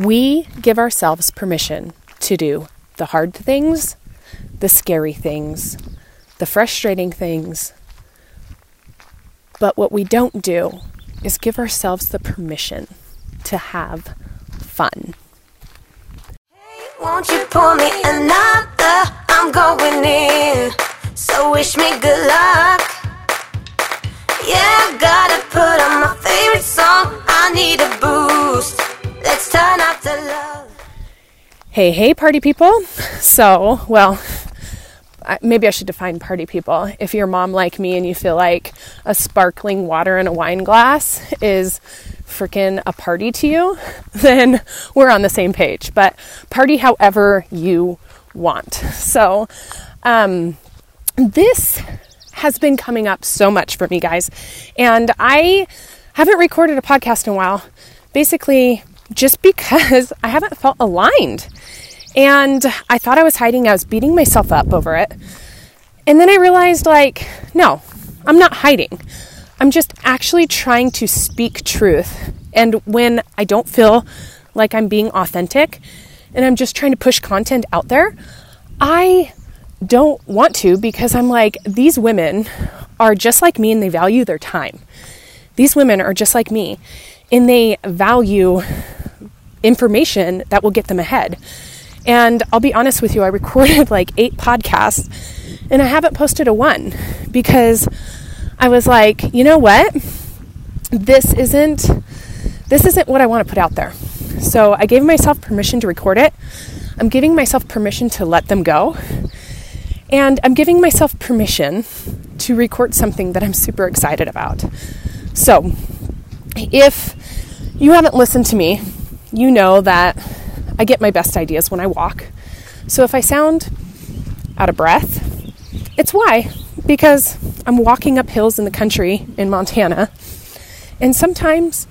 We give ourselves permission to do the hard things, the scary things, the frustrating things. But what we don't do is give ourselves the permission to have fun. Hey, won't you me another? I'm going in. So wish me good luck. Yeah, gotta put on my favorite song. I need a boost. Hey, hey, party people. So, well, maybe I should define party people. If you're mom like me and you feel like a sparkling water in a wine glass is freaking a party to you, then we're on the same page. But party however you want. So, um, this has been coming up so much for me, guys. And I haven't recorded a podcast in a while, basically just because I haven't felt aligned. And I thought I was hiding, I was beating myself up over it. And then I realized, like, no, I'm not hiding. I'm just actually trying to speak truth. And when I don't feel like I'm being authentic and I'm just trying to push content out there, I don't want to because I'm like, these women are just like me and they value their time. These women are just like me and they value information that will get them ahead. And I'll be honest with you, I recorded like eight podcasts and I haven't posted a one because I was like, you know what? This isn't this isn't what I want to put out there. So I gave myself permission to record it. I'm giving myself permission to let them go. And I'm giving myself permission to record something that I'm super excited about. So, if you haven't listened to me, you know that I get my best ideas when I walk. So if I sound out of breath, it's why. Because I'm walking up hills in the country in Montana, and sometimes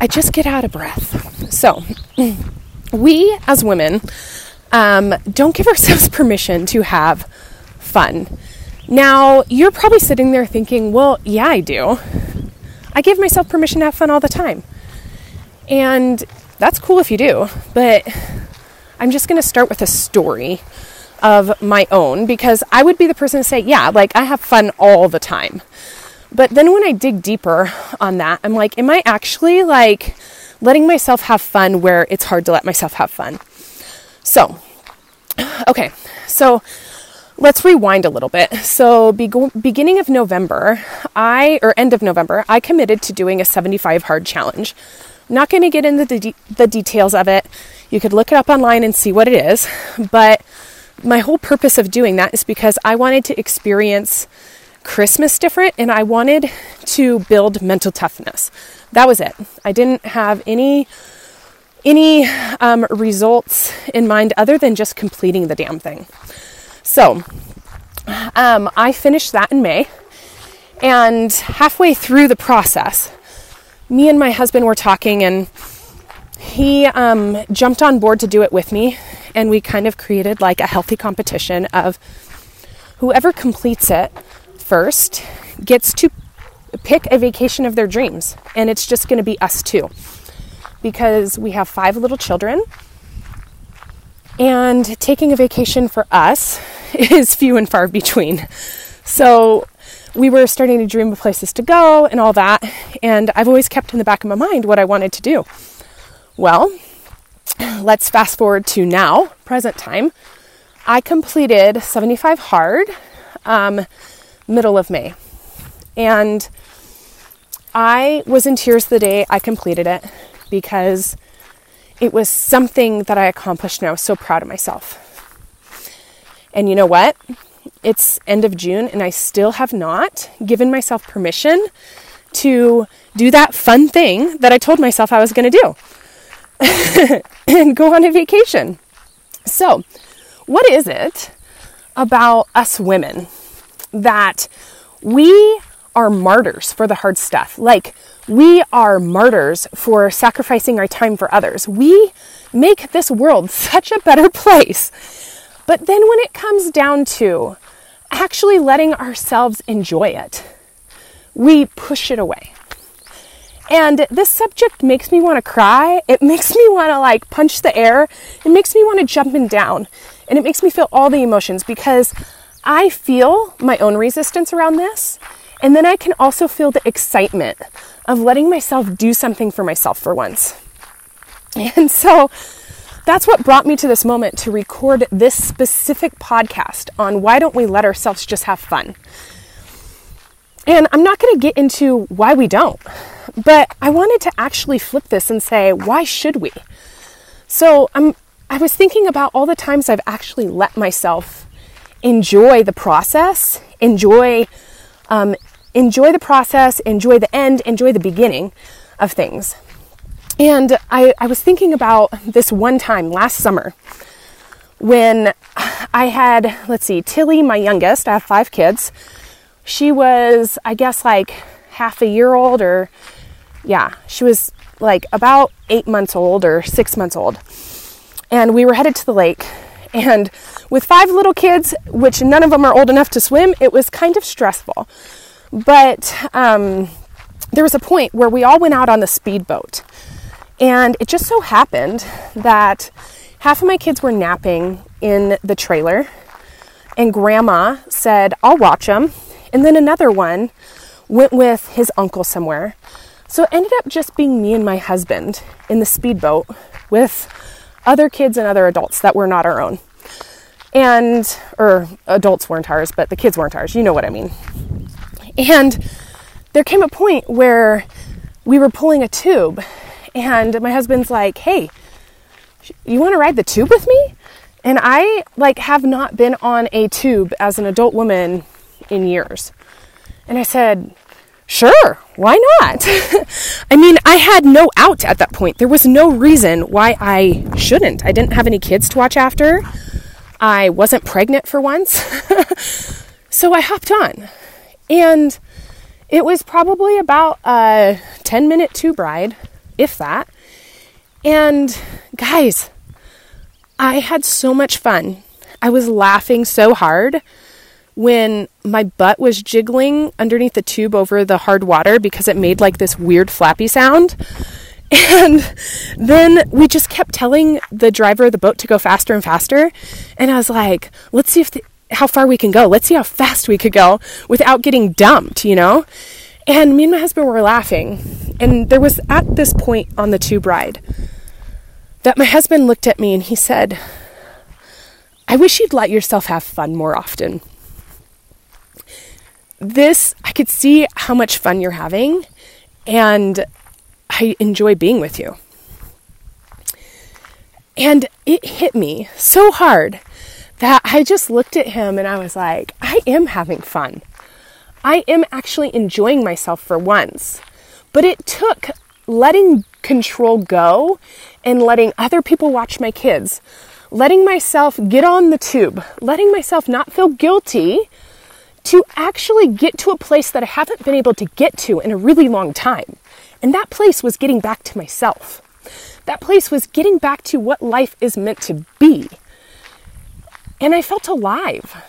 I just get out of breath. So, we as women um, don't give ourselves permission to have fun. Now, you're probably sitting there thinking, well, yeah, I do. I give myself permission to have fun all the time. And that's cool if you do, but I'm just going to start with a story of my own because I would be the person to say, yeah, like I have fun all the time. But then when I dig deeper on that, I'm like, am I actually like letting myself have fun where it's hard to let myself have fun? So, okay, so let's rewind a little bit. So, be- beginning of November, I, or end of November, I committed to doing a 75 hard challenge. Not going to get into the, de- the details of it. You could look it up online and see what it is. But my whole purpose of doing that is because I wanted to experience Christmas different and I wanted to build mental toughness. That was it. I didn't have any any um, results in mind other than just completing the damn thing. So um, I finished that in May, and halfway through the process, me and my husband were talking, and he um, jumped on board to do it with me, and we kind of created like a healthy competition of whoever completes it first gets to pick a vacation of their dreams, and it's just going to be us two because we have five little children. And taking a vacation for us is few and far between. So we were starting to dream of places to go and all that. And I've always kept in the back of my mind what I wanted to do. Well, let's fast forward to now, present time. I completed 75 hard um, middle of May. And I was in tears the day I completed it because it was something that I accomplished and I was so proud of myself. And you know what? It's end of June and I still have not given myself permission to do that fun thing that I told myself I was going to do and go on a vacation. So, what is it about us women that we are martyrs for the hard stuff? Like, we are martyrs for sacrificing our time for others. We make this world such a better place. But then when it comes down to actually letting ourselves enjoy it, we push it away. And this subject makes me want to cry. It makes me want to like punch the air. It makes me want to jump and down. And it makes me feel all the emotions because I feel my own resistance around this. And then I can also feel the excitement of letting myself do something for myself for once. And so that's what brought me to this moment to record this specific podcast on why don't we let ourselves just have fun. And I'm not going to get into why we don't, but I wanted to actually flip this and say, why should we? So I'm, I was thinking about all the times I've actually let myself enjoy the process, enjoy, um, enjoy the process, enjoy the end, enjoy the beginning of things. And I, I was thinking about this one time last summer when I had, let's see, Tilly, my youngest, I have five kids she was, I guess, like half a year old, or yeah, she was like about eight months old or six months old. And we were headed to the lake. And with five little kids, which none of them are old enough to swim, it was kind of stressful. But um, there was a point where we all went out on the speedboat. And it just so happened that half of my kids were napping in the trailer. And grandma said, I'll watch them and then another one went with his uncle somewhere. So it ended up just being me and my husband in the speedboat with other kids and other adults that were not our own. And, or adults weren't ours, but the kids weren't ours. You know what I mean. And there came a point where we were pulling a tube, and my husband's like, hey, you want to ride the tube with me? And I like have not been on a tube as an adult woman in years. And I said, Sure, why not? I mean, I had no out at that point. There was no reason why I shouldn't. I didn't have any kids to watch after. I wasn't pregnant for once. so I hopped on. And it was probably about a 10 minute tube ride, if that. And guys, I had so much fun. I was laughing so hard when my butt was jiggling underneath the tube over the hard water because it made like this weird flappy sound. And then we just kept telling the driver of the boat to go faster and faster. And I was like, let's see if the, how far we can go. Let's see how fast we could go without getting dumped, you know? And me and my husband were laughing. And there was at this point on the tube ride that my husband looked at me and he said, I wish you'd let yourself have fun more often this, I could see how much fun you're having, and I enjoy being with you. And it hit me so hard that I just looked at him and I was like, I am having fun. I am actually enjoying myself for once. But it took letting control go and letting other people watch my kids, letting myself get on the tube, letting myself not feel guilty to actually get to a place that I haven't been able to get to in a really long time. And that place was getting back to myself. That place was getting back to what life is meant to be. And I felt alive.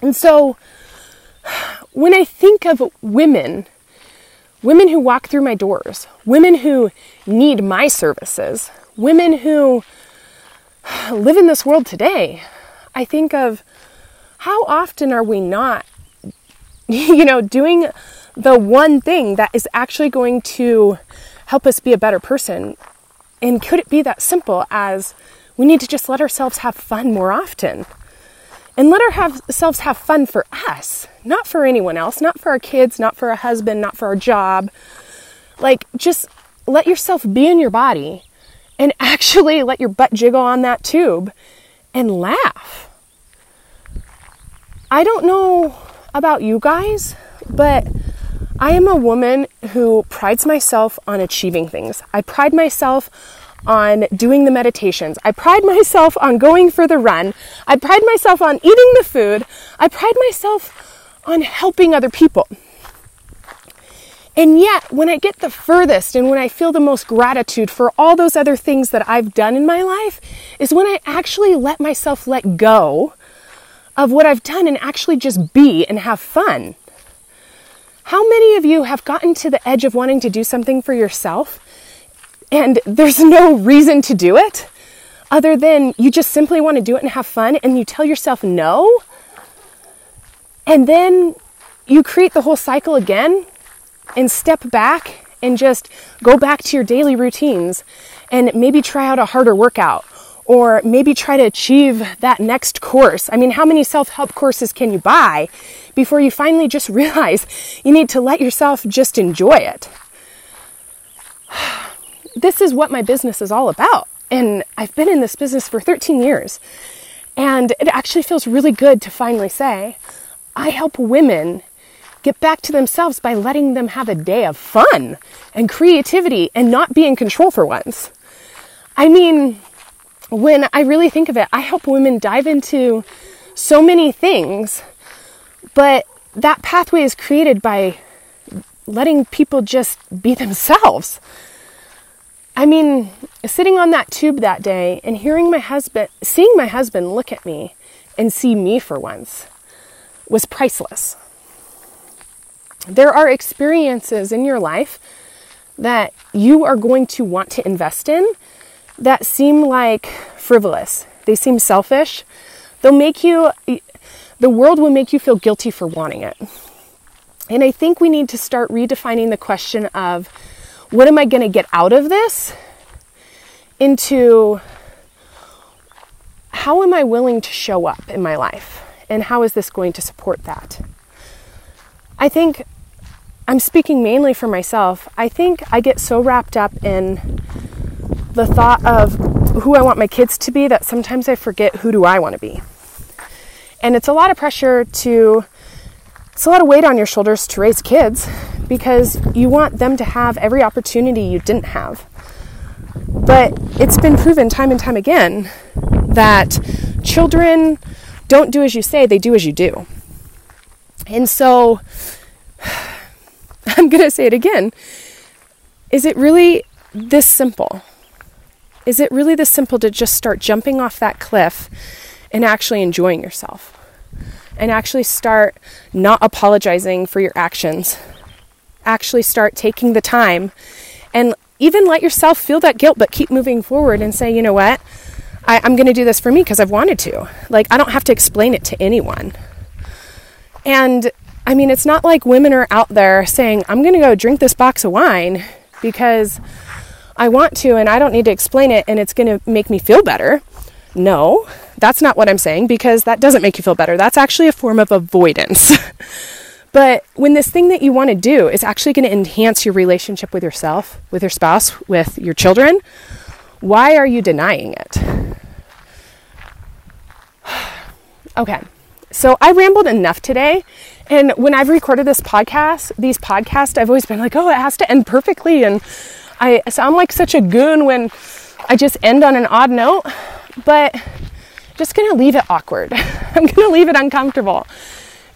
And so when I think of women, women who walk through my doors, women who need my services, women who live in this world today, I think of how often are we not, you know, doing the one thing that is actually going to help us be a better person? And could it be that simple as we need to just let ourselves have fun more often? And let ourselves have fun for us, not for anyone else, not for our kids, not for a husband, not for our job. Like, just let yourself be in your body and actually let your butt jiggle on that tube and laugh. I don't know about you guys, but I am a woman who prides myself on achieving things. I pride myself on doing the meditations. I pride myself on going for the run. I pride myself on eating the food. I pride myself on helping other people. And yet, when I get the furthest and when I feel the most gratitude for all those other things that I've done in my life, is when I actually let myself let go of what I've done and actually just be and have fun. How many of you have gotten to the edge of wanting to do something for yourself and there's no reason to do it other than you just simply want to do it and have fun and you tell yourself no? And then you create the whole cycle again and step back and just go back to your daily routines and maybe try out a harder workout or maybe try to achieve that next course. I mean, how many self help courses can you buy before you finally just realize you need to let yourself just enjoy it? This is what my business is all about. And I've been in this business for 13 years. And it actually feels really good to finally say, I help women get back to themselves by letting them have a day of fun and creativity and not be in control for once. I mean, when I really think of it, I help women dive into so many things, but that pathway is created by letting people just be themselves. I mean, sitting on that tube that day and hearing my husband, seeing my husband look at me and see me for once was priceless. There are experiences in your life that you are going to want to invest in that seem like frivolous. They seem selfish. They'll make you, the world will make you feel guilty for wanting it. And I think we need to start redefining the question of what am I going to get out of this into how am I willing to show up in my life? And how is this going to support that? I think I'm speaking mainly for myself. I think I get so wrapped up in the thought of who I want my kids to be that sometimes I forget who do I want to be. And it's a lot of pressure to it's a lot of weight on your shoulders to raise kids because you want them to have every opportunity you didn't have. But it's been proven time and time again that children don't do as you say, they do as you do. And so I'm going to say it again. Is it really this simple? Is it really this simple to just start jumping off that cliff and actually enjoying yourself? And actually start not apologizing for your actions. Actually start taking the time and even let yourself feel that guilt, but keep moving forward and say, you know what? I, am going to do this for me because I've wanted to. Like, I don't have to explain it to anyone. And I mean, it's not like women are out there saying, I'm going to go drink this box of wine because I want to and I don't need to explain it and it's going to make me feel better. No, that's not what I'm saying because that doesn't make you feel better. That's actually a form of avoidance. but when this thing that you want to do is actually going to enhance your relationship with yourself, with your spouse, with your children, why are you denying it? okay, so I rambled enough today. And when I've recorded this podcast, these podcasts, I've always been like, oh, it has to end perfectly. And I sound like such a goon when I just end on an odd note. But just gonna leave it awkward. I'm gonna leave it uncomfortable.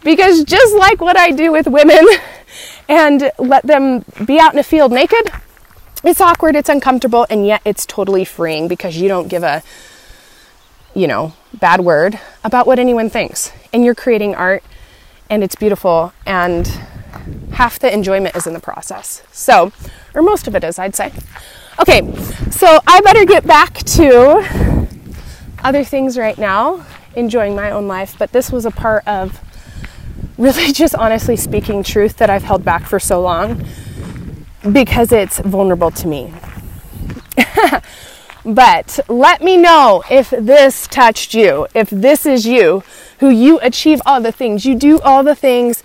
Because just like what I do with women and let them be out in a field naked, it's awkward, it's uncomfortable, and yet it's totally freeing because you don't give a you know, bad word about what anyone thinks. And you're creating art and it's beautiful and half the enjoyment is in the process. So, or most of it is, I'd say. Okay, so I better get back to other things right now, enjoying my own life, but this was a part of really just honestly speaking truth that I've held back for so long because it's vulnerable to me. But let me know if this touched you, if this is you, who you achieve all the things, you do all the things.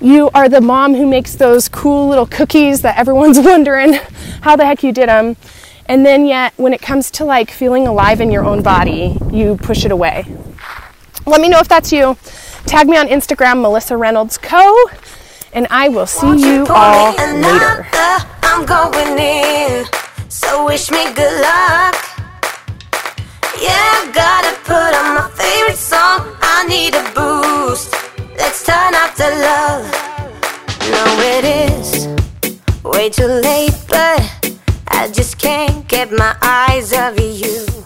You are the mom who makes those cool little cookies that everyone's wondering how the heck you did them. And then, yet, when it comes to like feeling alive in your own body, you push it away. Let me know if that's you. Tag me on Instagram, Melissa Reynolds Co. And I will see you all later. So wish me good luck. Yeah, gotta put on my favorite song. I need a boost. Let's turn up the love. No, it is way too late, but I just can't get my eyes off you.